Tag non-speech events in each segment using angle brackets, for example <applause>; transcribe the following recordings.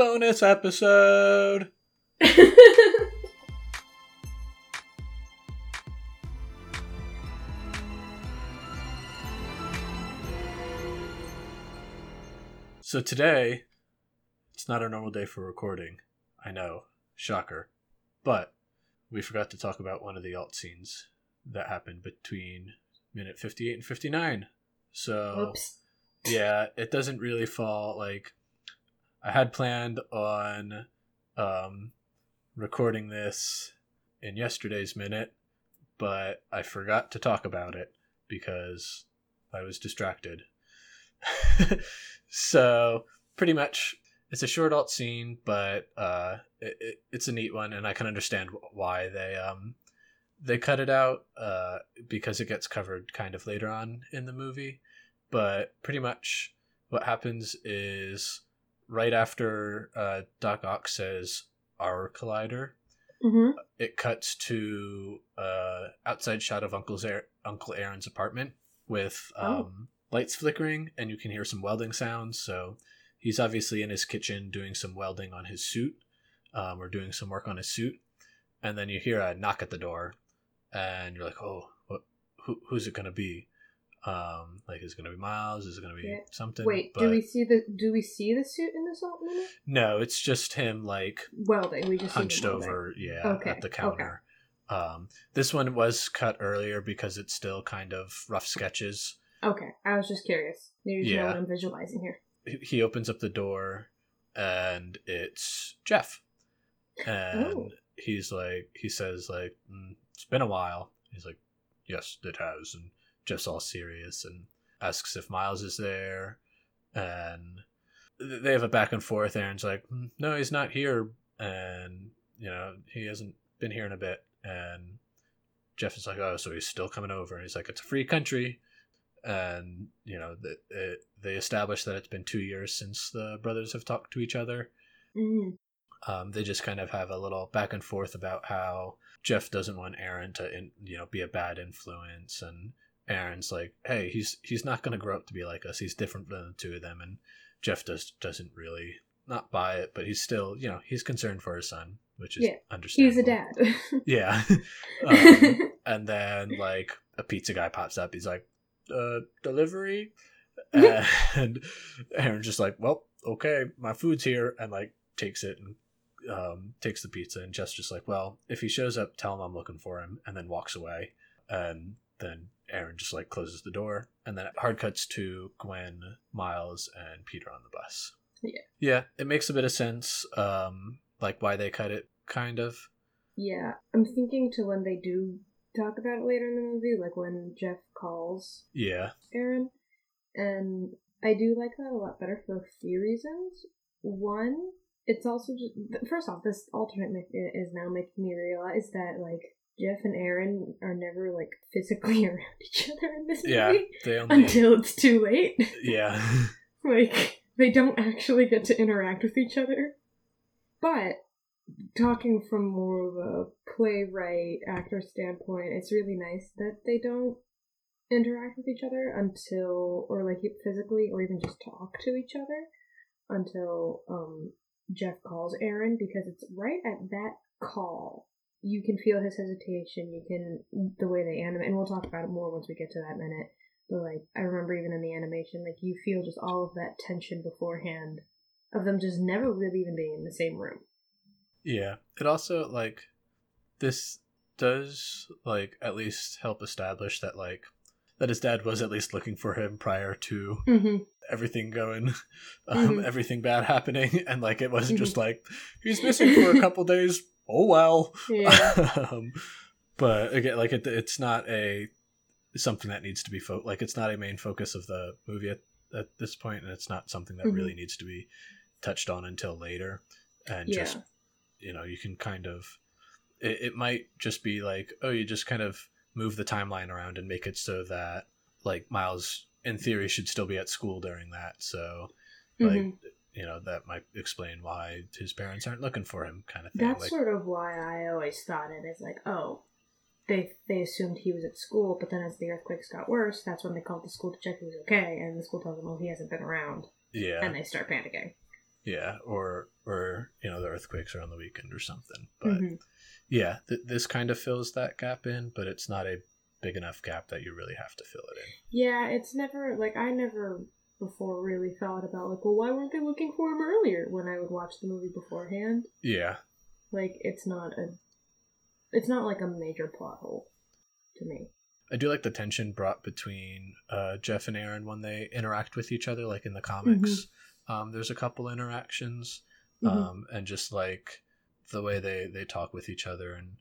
bonus episode. <laughs> So today, it's not a normal day for recording. I know, shocker. But we forgot to talk about one of the alt scenes that happened between minute 58 and 59. So, Oops. yeah, it doesn't really fall like I had planned on um, recording this in yesterday's minute, but I forgot to talk about it because I was distracted. <laughs> so pretty much it's a short alt scene but uh it, it, it's a neat one and i can understand why they um they cut it out uh because it gets covered kind of later on in the movie but pretty much what happens is right after uh doc ock says our collider hmm it cuts to uh outside shot of uncle's uncle aaron's apartment with um Oh. lights flickering and you can hear some welding sounds. So he's obviously in his kitchen doing some welding on his suit um, or doing some work on his suit. And then you hear a knock at the door and you're like oh what who, who's it gonna be um like is it gonna be miles is it gonna be Yeah. something Wait, but do we see the do we see the suit in this minute? no it's just him like Welding. We just hunched over yeah Okay, at the okay. counter um this one was cut earlier because it's still kind of rough sketches Okay, I was just curious. Maybe you know Yeah. what I'm visualizing here. he he opens up the door and it's jeff and Oh. he's like he says like mm, it's been a while he's like yes it has and jeff's all serious and asks if miles is there. And they have a back and forth aaron's like "Mm, no he's not here. And you know he hasn't been here in a bit. And jeff is like oh so he's still coming over. And he's like it's a free country. And you know the, it, they establish that it's been two years since the brothers have talked to each other. Mm. um, they just kind of have a little back and forth about how Jeff doesn't want Aaron to, in, you know, be a bad influence, and Aaron's like, "Hey, he's he's not going to grow up to be like us. He's different than the two of them." And Jeff does doesn't really not buy it, but he's still, you know, he's concerned for his son, which is Yeah, understandable. He's a dad. <laughs> Yeah. <laughs> <laughs> um, and then like a pizza guy pops up. He's like, uh, "Delivery," and Aaron's just like, "Well, okay, my food's here," and like takes it and um, takes the pizza. And Jeff's just like, "Well, if he shows up, tell him I'm looking for him," and then walks away. And then Aaron just like closes the door, and then it hard cuts to Gwen, Miles, and Peter on the bus. Yeah. yeah, it makes a bit of sense. Um, like why they cut it, kind of. yeah, I'm thinking to when they do talk about it later in the movie, like when Jeff calls Yeah, Aaron, and I do like that a lot better for a few reasons. One, it's also just first off, this alternate is now making me realize that like Jeff and Aaron are never like physically <laughs> around each other in this yeah. movie They <laughs> only. until it's too late. <laughs> yeah. like they don't actually get to interact with each other. But talking from more of a playwright actor standpoint, it's really nice that they don't interact with each other until or like physically or even just talk to each other until um Jeff calls Aaron because it's right at that call you can feel his hesitation you can the way they animate and we'll talk about it more once we get to that minute but like I remember even in the animation, like you feel just all of that tension beforehand of them just never really even being in the same room. Yeah. It also like this does like at least help establish that like that his dad was at least looking for him prior to Mm-hmm. everything going um Mhm. everything bad happening <laughs> and like it wasn't just like he's missing for a couple days oh well Yeah. <laughs> um, but again like it, it's not a something that needs to be fo- like it's not a main focus of the movie at, at this point and it's not something that Mhm. really needs to be touched on until later and Yeah. just you know you can kind of it, it might just be like oh you just kind of move the timeline around and make it so that like miles in theory should still be at school during that so like Mhm. You know that might explain why his parents aren't looking for him kind of thing That's like sort of why I always thought it is like, oh, they they assumed he was at school, but then as the earthquakes got worse, that's when they called the school to check he was okay, and the school tells them, oh, he hasn't been around, yeah and they start panicking. Yeah, or or you know the earthquakes are on the weekend or something. But Mhm. yeah, th- this kind of fills that gap in, but it's not a big enough gap that you really have to fill it in. Yeah, it's never like I never before really thought about like, well, why weren't they looking for him earlier when I would watch the movie beforehand? Yeah, Like, it's not a, it's not like a major plot hole to me. I do like the tension brought between uh, Jeff and Aaron when they interact with each other, like in the comics. Um, there's a couple interactions, Mhm. um, and just like the way they they talk with each other, and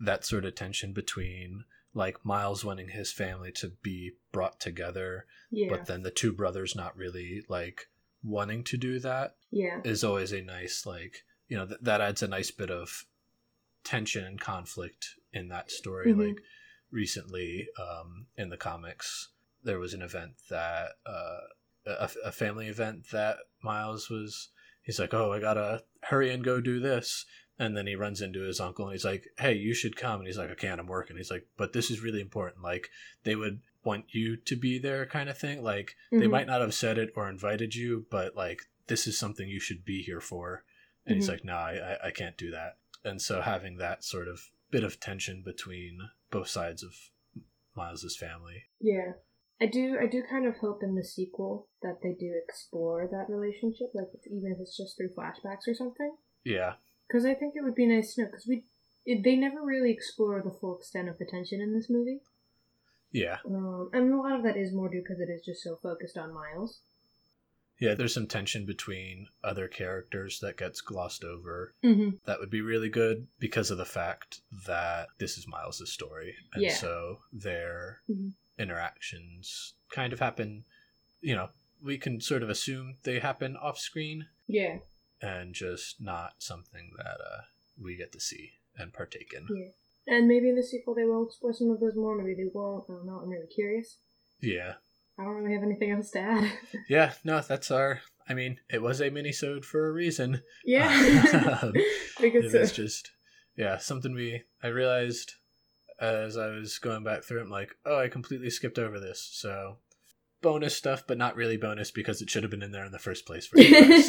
that sort of tension between like Miles wanting his family to be brought together, yeah, but then the two brothers not really like wanting to do that yeah, is always a nice like you know th- that adds a nice bit of tension and conflict in that story. Mhm. like recently um in the comics there was an event that uh a, a family event that miles was he's like oh i gotta hurry and go do this and then he runs into his uncle and he's like hey you should come and he's like i can't i'm working he's like but this is really important like they would want you to be there kind of thing like they Mhm. might not have said it or invited you but like this is something you should be here for and he's Mhm. like no I, I i can't do that and so having that sort of bit of tension between both sides of miles's family yeah. I do, I do kind of hope in the sequel that they do explore that relationship, like even if it's just through flashbacks or something. yeah Because I think it would be nice to know. Because we, it, they never really explore the full extent of the tension in this movie. yeah Um, and a lot of that is more due because it is just so focused on Miles. yeah there's some tension between other characters that gets glossed over Mm-hmm. that would be really good because of the fact that this is miles's story and Yeah. so their Mhm. interactions kind of happen you know we can sort of assume they happen off screen Yeah. And just not something that uh, we get to see and partake in. Yeah. And maybe in the sequel they will explore some of those more. Maybe they won't. I don't know. I'm really curious. Yeah. I don't really have anything else to add. <laughs> Yeah, no, that's our I mean, it was a mini-sode for a reason. yeah. <laughs> <laughs> Um, because It was uh, just yeah, something we I realized as I was going back through it, I'm like, oh I completely skipped over this. So bonus stuff, but not really bonus because it should have been in there in the first place for you guys.